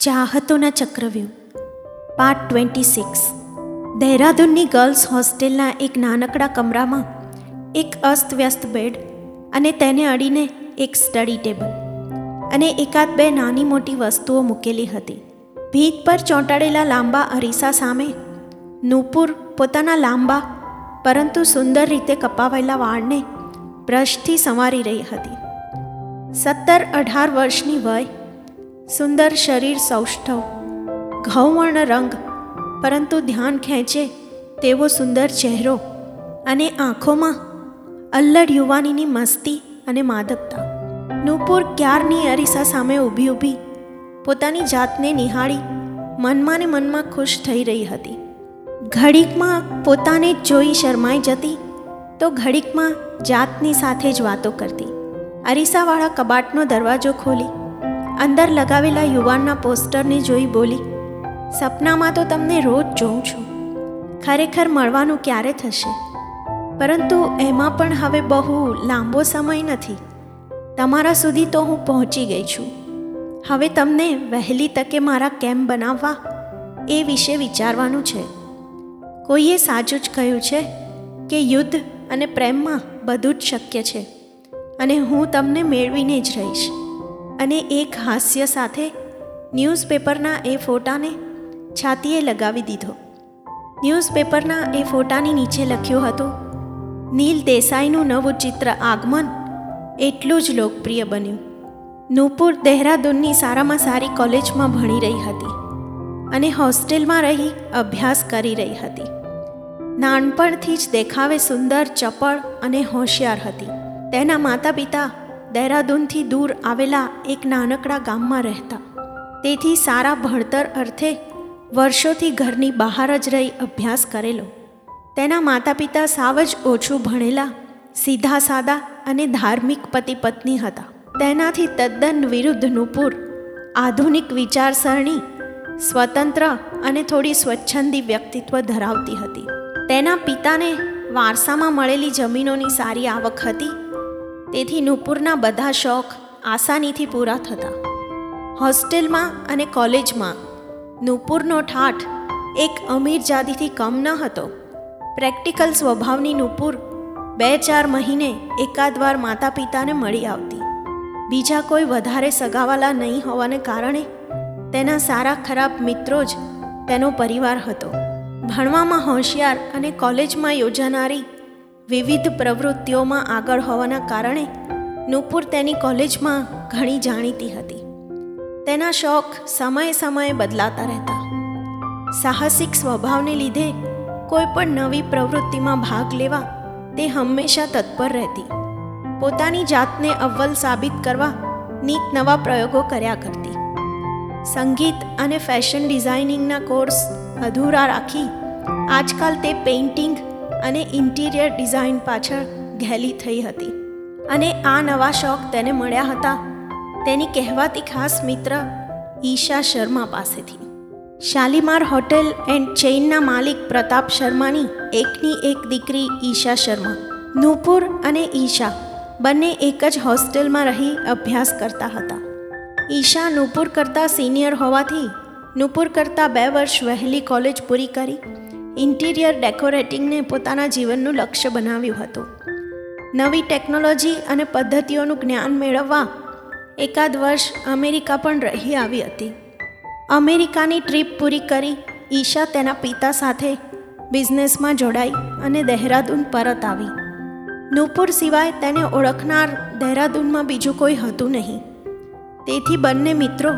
ચાહતોના ચક્રવ્યૂહ. Part twenty six દહેરાદૂનની girls હોસ્ટેલના એક નાનકડા કમરામાં એક અસ્તવ્યસ્ત બેડ અને તેને અડીને એક સ્ટડી ટેબલ અને એકાદ બે નાની મોટી વસ્તુઓ મૂકેલી હતી. ભીત પર ચોંટાડેલા લાંબા અરીસા સામે નૂપુર પોતાના લાંબા, પરંતુ સુંદર રીતે કપાવેલા વાળને બ્રશથી સંવારી રહી હતી. સત્તર અઢાર વર્ષની વય સુંદર શરીર સૌષ્ઠવ, ઘઉવર્ણ રંગ, પરંતુ ધ્યાન ખેંચે તેવો સુંદર ચહેરો અને આંખોમાં અલ્લડ યુવાનીની મસ્તી અને માદકતા. નૂપુર ક્યારની અરીસા સામે ઊભી ઊભી પોતાની જાતને નિહાળી મનમાં ને મનમાં ખુશ થઈ રહી હતી. ઘડીકમાં પોતાને જોઈ શરમાઈ જતી તો ઘડીકમાં જાતની સાથે જ વાતો કરતી. અરીસાવાળા કબાટનો દરવાજો ખોલી અંદર લગાવેલા યુવાનના પોસ્ટરને જોઈ બોલી, સપનામાં તો તમને રોજ જોઉં છું. ખરેખર મળવાનું ક્યારે થશે? પરંતુ એમાં પણ હવે બહુ લાંબો સમય નથી. તમારા સુધી તો હું પહોંચી ગઈ છું. હવે તમને વહેલી તકે મારા કેમ્પ બનાવવા એ વિશે વિચારવાનું છે. કોઈએ સાચું જ કહ્યું છે કે યુદ્ધ અને પ્રેમમાં બધું જ શક્ય છે અને હું તમને મેળવીને જ રહીશ. અને એક હાસ્ય સાથે ન્યૂઝપેપરના એ ફોટાને છાતીએ લગાવી દીધો. ન્યૂઝપેપરના એ ફોટાની નીચે લખ્યું હતું, નીલ દેસાઈનું નવું ચિત્ર આગમન એટલું જ લોકપ્રિય બન્યું. નૂપુર દહેરાદૂનની સારામાં સારી કોલેજમાં ભણી રહી હતી અને હોસ્ટેલમાં રહી અભ્યાસ કરી રહી હતી. નાનપણથી જ દેખાવે સુંદર ચપળ અને હોશિયાર હતી. તેના માતા પિતા દહેરાદૂનથી દૂર આવેલા એક નાનકડા ગામમાં રહેતા. તેથી સારા ભણતર અર્થે વર્ષોથી ઘરની બહાર જ રહી અભ્યાસ કરેલો. તેના માતા પિતા સાવ જ ઓછું ભણેલા, સીધા સાદા અને ધાર્મિક પતિ પત્ની હતા. તેનાથી તદ્દન વિરુદ્ધ નુપુર, આધુનિક વિચારસરણી, સ્વતંત્ર અને થોડી સ્વચ્છંદી વ્યક્તિત્વ ધરાવતી હતી. તેના પિતાને વારસામાં મળેલી જમીનોની સારી આવક હતી તેથી નૂપુરના બધા શોખ આસાનીથી પૂરા થતા. હોસ્ટેલમાં અને કોલેજમાં નૂપુરનો ઠાઠ એક અમીર જાતિથી કમ ન હતો. પ્રેક્ટિકલ સ્વભાવની નૂપુર બે ચાર મહિને એકાદ વાર માતા પિતાને મળી આવતી. બીજા કોઈ વધારે સગાવાલા નહીં હોવાને કારણે તેના સારા ખરાબ મિત્રો જ તેનો પરિવાર હતો. ભણવામાં હોશિયાર અને કોલેજમાં યોજાનારી વિવિધ પ્રવૃત્તિઓમાં આગળ હોવાના કારણે નુપુર તેની કોલેજમાં ઘણી જાણીતી હતી. તેના શોખ સમયે સમયે બદલાતા રહેતા. સાહસિક સ્વભાવને લીધે કોઈ પણ નવી પ્રવૃત્તિમાં ભાગ લેવા તે હંમેશા તત્પર રહેતી. પોતાની જાતને અવ્વલ સાબિત કરવા નીત નવા પ્રયોગો કર્યા કરતી. સંગીત અને ફેશન ડિઝાઇનિંગના કોર્સ અધૂરા રાખી આજકાલ તે પેઇન્ટિંગ અને ઇન્ટિરિયર ડિઝાઇન પાછળ ઘેલી થઈ હતી. અને આ નવા શોખ તેને મળ્યા હતા. તેની કહેવાતી ખાસ મિત્ર ઈશા શર્મા પાસેથી. શાલીમાર હોટેલ એન્ડ ચેઇનના માલિક પ્રતાપ શર્માની એકની એક દીકરી ઈશા શર્મા, નૂપુર અને ઈશા બંને એક જ હોસ્ટેલમાં રહી અભ્યાસ કરતા હતા. ઈશા નૂપુર કરતાં સિનિયર હોવાથી, નૂપુર કરતાં બે વર્ષ વહેલી કોલેજ પૂરી કરી ઇન્ટિરિયર ડેકોરેટિંગને પોતાના જીવનનું લક્ષ્ય બનાવ્યું હતું. નવી ટેકનોલોજી અને પદ્ધતિઓનું જ્ઞાન મેળવવા એકાદ વર્ષ અમેરિકા પણ રહી આવી હતી. અમેરિકાની ટ્રીપ પૂરી કરી ઈશા તેના પિતા સાથે બિઝનેસમાં જોડાઈ અને દહેરાદૂન પરત આવી. નૂપુર સિવાય તેને ઓળખનાર દહેરાદૂનમાં બીજું કોઈ હતું નહીં. તેથી બંને મિત્રો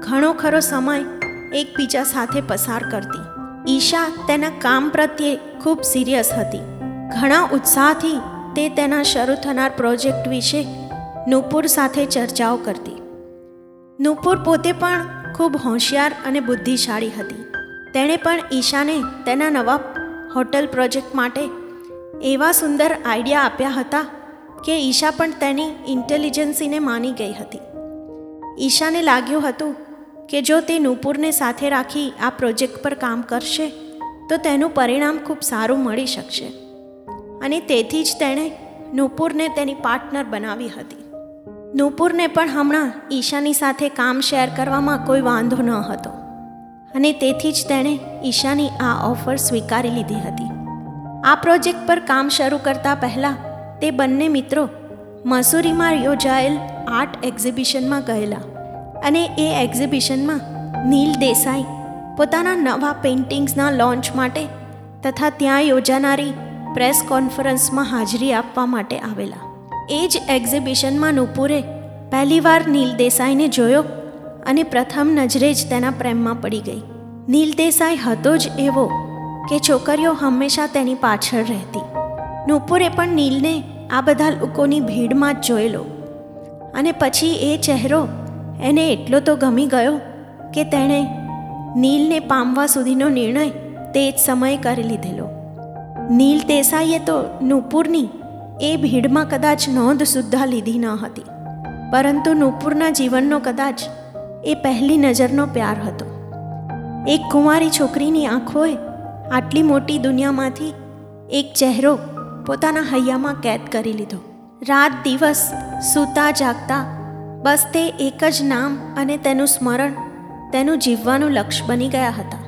ઘણો ખરો સમય એકબીજા સાથે પસાર કરતી. ઈશા તેના કામ પ્રત્યે ખૂબ સિરિયસ હતી. ઘણા ઉત્સાહથી તે તેના શરૂ થનાર પ્રોજેક્ટ વિશે નૂપુર સાથે ચર્ચાઓ કરતી. નૂપુર પોતે પણ ખૂબ હોશિયાર અને બુદ્ધિશાળી હતી. તેણે પણ ઈશાને તેના નવા હોટલ પ્રોજેક્ટ માટે એવા સુંદર આઈડિયા આપ્યા હતા કે ઈશા પણ તેની ઇન્ટેલિજન્સીને માની ગઈ હતી. ઈશાને લાગ્યું હતું કે જો તે નૂપુરને સાથે રાખી આ પ્રોજેક્ટ પર કામ કરશે, તો તેનું પરિણામ ખૂબ સારું મળી શકશે. અને તેથી જ તેણે નૂપુરને તેની પાર્ટનર બનાવી હતી. નૂપુરને પણ હમણાં ઈશાની સાથે કામ શેર કરવામાં કોઈ વાંધો ન હતો. અને તેથી જ તેણે ઈશાની આ ઓફર સ્વીકારી લીધી હતી. આ પ્રોજેક્ટ પર કામ શરૂ કરતા પહેલાં તે બંને મિત્રો મસૂરીમાં યોજાયેલ આર્ટ એક્ઝિબિશનમાં ગયેલા. અને એ એક્ઝિબિશનમાં નીલ દેસાઈ પોતાના નવા પેઇન્ટિંગ્સના લોન્ચ માટે તથા ત્યાં યોજાનારી પ્રેસ કોન્ફરન્સમાં હાજરી આપવા માટે આવેલા. એ જ એક્ઝિબિશનમાં નુપુરે પહેલીવાર નીલ દેસાઈને જોયો અને પ્રથમ નજરે જ તેના પ્રેમમાં પડી ગઈ. નીલ દેસાઈ હતો જ એવો કે છોકરીઓ હંમેશા તેની પાછળ રહેતી. નુપુરે પણ નીલને આ બધા લોકોની ભીડમાં જ જોયેલો. અને પછી એ ચહેરો એને એટલો તો ગમી ગયો કે તેણે નીલને પામવા સુધીનો નિર્ણય તે જ સમયે કરી લીધેલો. નીલ દેસાઈએ તો નુપુરની એ ભીડમાં કદાચ નોંધ સુદ્ધા લીધી ન હતી, પરંતુ નુપુરના જીવનનો કદાચ એ પહેલી નજરનો પ્યાર હતો. એક કુંવારી છોકરીની આંખોએ આટલી મોટી દુનિયામાંથી એક ચહેરો પોતાના હૈયામાં કેદ કરી લીધો. રાત દિવસ સૂતા જાગતા બસ તે એક જ નામ અને તેનું સ્મરણ, તેનું જીવવાનું લક્ષ્ય બની ગયા હતા.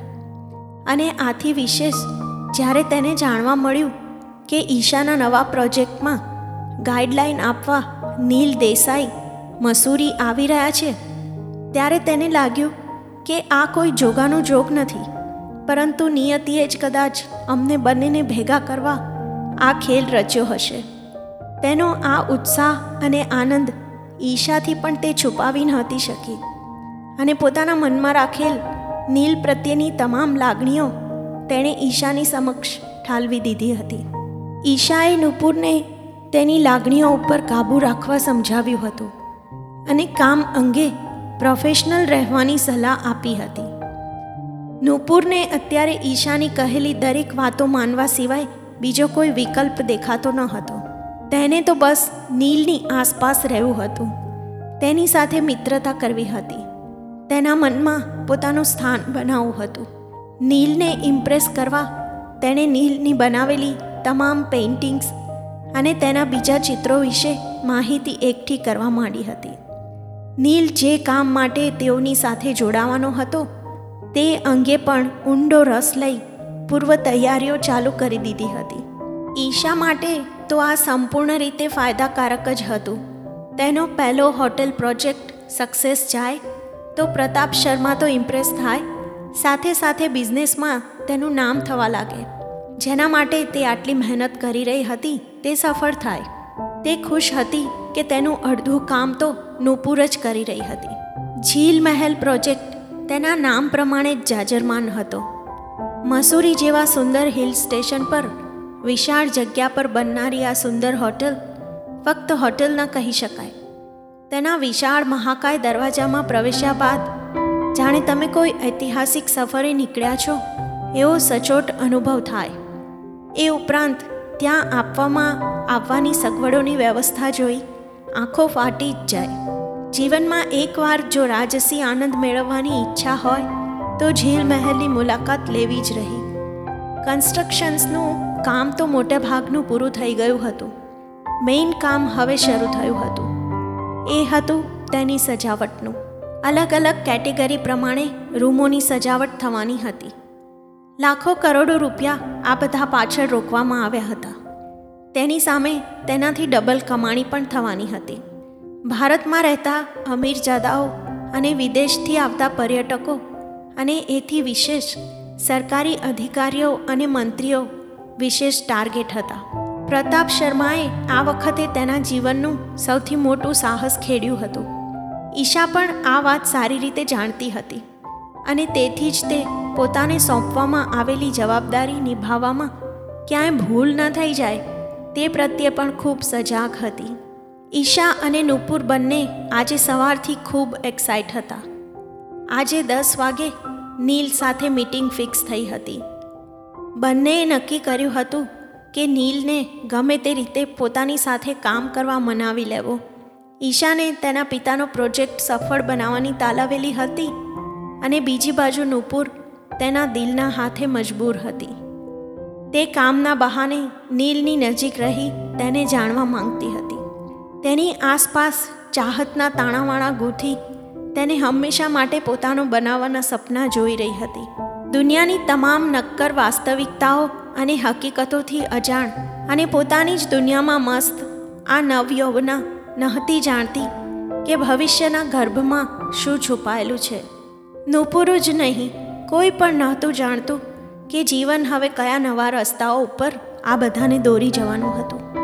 અને આથી વિશેષ, જ્યારે તેને જાણવા મળ્યું કે ઈશાના નવા પ્રોજેક્ટમાં ગાઈડલાઈન આપવા નીલ દેસાઈ, મસૂરી આવી રહ્યા છે, ત્યારે તેને લાગ્યું કે આ કોઈ જોગાનો જોગ નથી, પરંતુ નિયતિએ જ કદાચ અમને બંનેને ભેગા કરવા આ ખેલ રચ્યો હશે. તેનો આ ઉત્સાહ અને આનંદ ઈશાથી પણ તે છુપાવી નહોતી શકી. અને પોતાના મનમાં રાખેલ નીલ પ્રત્યેની તમામ લાગણીઓ તેણે ઈશાની સમક્ષ ઠાલવી દીધી હતી. ઈશાએ નુપુરને તેની લાગણીઓ ઉપર કાબૂ રાખવા સમજાવ્યું હતું અને કામ અંગે પ્રોફેશનલ રહેવાની સલાહ આપી હતી. નુપુરને અત્યારે ઈશાની કહેલી દરેક વાતો માનવા સિવાય બીજો કોઈ વિકલ્પ દેખાતો ન હતો. તેને તો બસ નીલની આસપાસ રહેવું હતું. તેની સાથે મિત્રતા કરવી હતી. તેના મનમાં પોતાનું સ્થાન બનાવવું હતું. નીલને ઇમ્પ્રેસ કરવા તેણે નીલની બનાવેલી તમામ પેઇન્ટિંગ્સ અને તેના બીજા ચિત્રો વિશે માહિતી એકઠી કરવા માંડી હતી. નીલ જે કામ માટે તેઓની સાથે જોડાવાનો હતો, તે અંગે પણ ઊંડો રસ લઈ પૂર્વ તૈયારીઓ ચાલુ કરી દીધી હતી. ઈશા માટે તો આ સંપૂર્ણ રીતે ફાયદાકારક જ હતું. તેનો પહેલો હોટેલ પ્રોજેક્ટ સક્સેસ જાય તો પ્રતાપ શર્મા તો ઇમ્પ્રેસ થાય. સાથે સાથે બિઝનેસમાં તેનું નામ થવા લાગે. જેના માટે તે આટલી મહેનત કરી રહી હતી, તે સફળ થાય. તે ખુશ હતી કે તેનું અડધું કામ તો નૂપુર જ કરી રહી હતી. ઝીલ મહેલ પ્રોજેક્ટ તેના નામ પ્રમાણે જ જાજરમાન હતો. મસૂરી જેવા સુંદર હિલ સ્ટેશન પર વિશાળ જગ્યા પર બનનારી આ સુંદર હોટલ ફક્ત હોટલ ન કહી શકાય. તેના વિશાળ મહાકાય દરવાજામાં પ્રવેશ્યા બાદ, જાણે તમે કોઈ ઐતિહાસિક સફરે નીકળ્યા છો, એવો સચોટ અનુભવ થાય. એ ઉપરાંત, ત્યાં આપવામાં આવવાની સગવડોની વ્યવસ્થા જોઈ, આંખો ફાટી જ જાય. જીવનમાં એકવાર જો રાજસી આનંદ મેળવવાની ઈચ્છા હોય, તો ઝીલ મહેલની મુલાકાત લેવી જ રહી. કન્સ્ટ્રક્શન્સનું કામ તો મોટે ભાગનું પૂરું થઈ ગયું હતું. મેઇન કામ હવે શરૂ થયું હતું. એ હતું તેની સજાવટનું. અલગ અલગ કેટેગરી પ્રમાણે રૂમોની સજાવટ થવાની હતી. લાખો કરોડો રૂપિયા આ બધા પાછળ રોકવામાં આવ્યા હતા. તેની સામે તેનાથી ડબલ કમાણી પણ થવાની હતી. ભારતમાં રહેતા અમીરજાદાઓ અને વિદેશથી આવતા પર્યટકો અને એથી વિશેષ સરકારી અધિકારીઓ અને મંત્રીઓ વિશેષ ટાર્ગેટ હતા. પ્રતાપ શર્માએ આ વખતે તેના જીવનનું સૌથી મોટું સાહસ ખેડ્યું હતું. ઈશા પણ આ વાત સારી રીતે જાણતી હતી અને તેથી જ તે પોતાને સોંપવામાં આવેલી જવાબદારી નિભાવવામાં ક્યાંય ભૂલ ન થઈ જાય તે પ્રત્યે પણ ખૂબ સજાગ હતી. ઈશા અને નુપુર બંને આજે સવારથી ખૂબ એક્સાઇટ હતા. આજે દસ વાગે નીલ સાથે મીટિંગ ફિક્સ થઈ હતી. બંનેએ નક્કી કર્યું હતું કે નીલને ગમે તે રીતે પોતાની સાથે કામ કરવા મનાવી લેવો. ઈશાને તેના પિતાનો પ્રોજેક્ટ સફળ બનાવવાની તાલાવેલી હતી અને બીજી બાજુ નુપુર તેના દિલના હાથે મજબૂર હતી. તે કામના બહાને નીલની નજીક રહી તેને જાણવા માંગતી હતી. તેની આસપાસ ચાહતના તાણાવાણા ગૂંથી તેને હંમેશા માટે પોતાનો બનાવવાના સપના જોઈ રહી હતી. દુનિયાની તમામ નક્કર વાસ્તવિકતાઓ અને હકીકતોથી અજાણ અને પોતાની જ દુનિયામાં મસ્ત, આ નવયૌવના નહતી જાણતી કે ભવિષ્યના ગર્ભમાં શું છુપાયેલું છે. નુપુરું જ નહીં, કોઈ પણ નહોતું જાણતું કે જીવન હવે કયા નવા રસ્તાઓ ઉપર આ બધાને દોરી જવાનું હતું.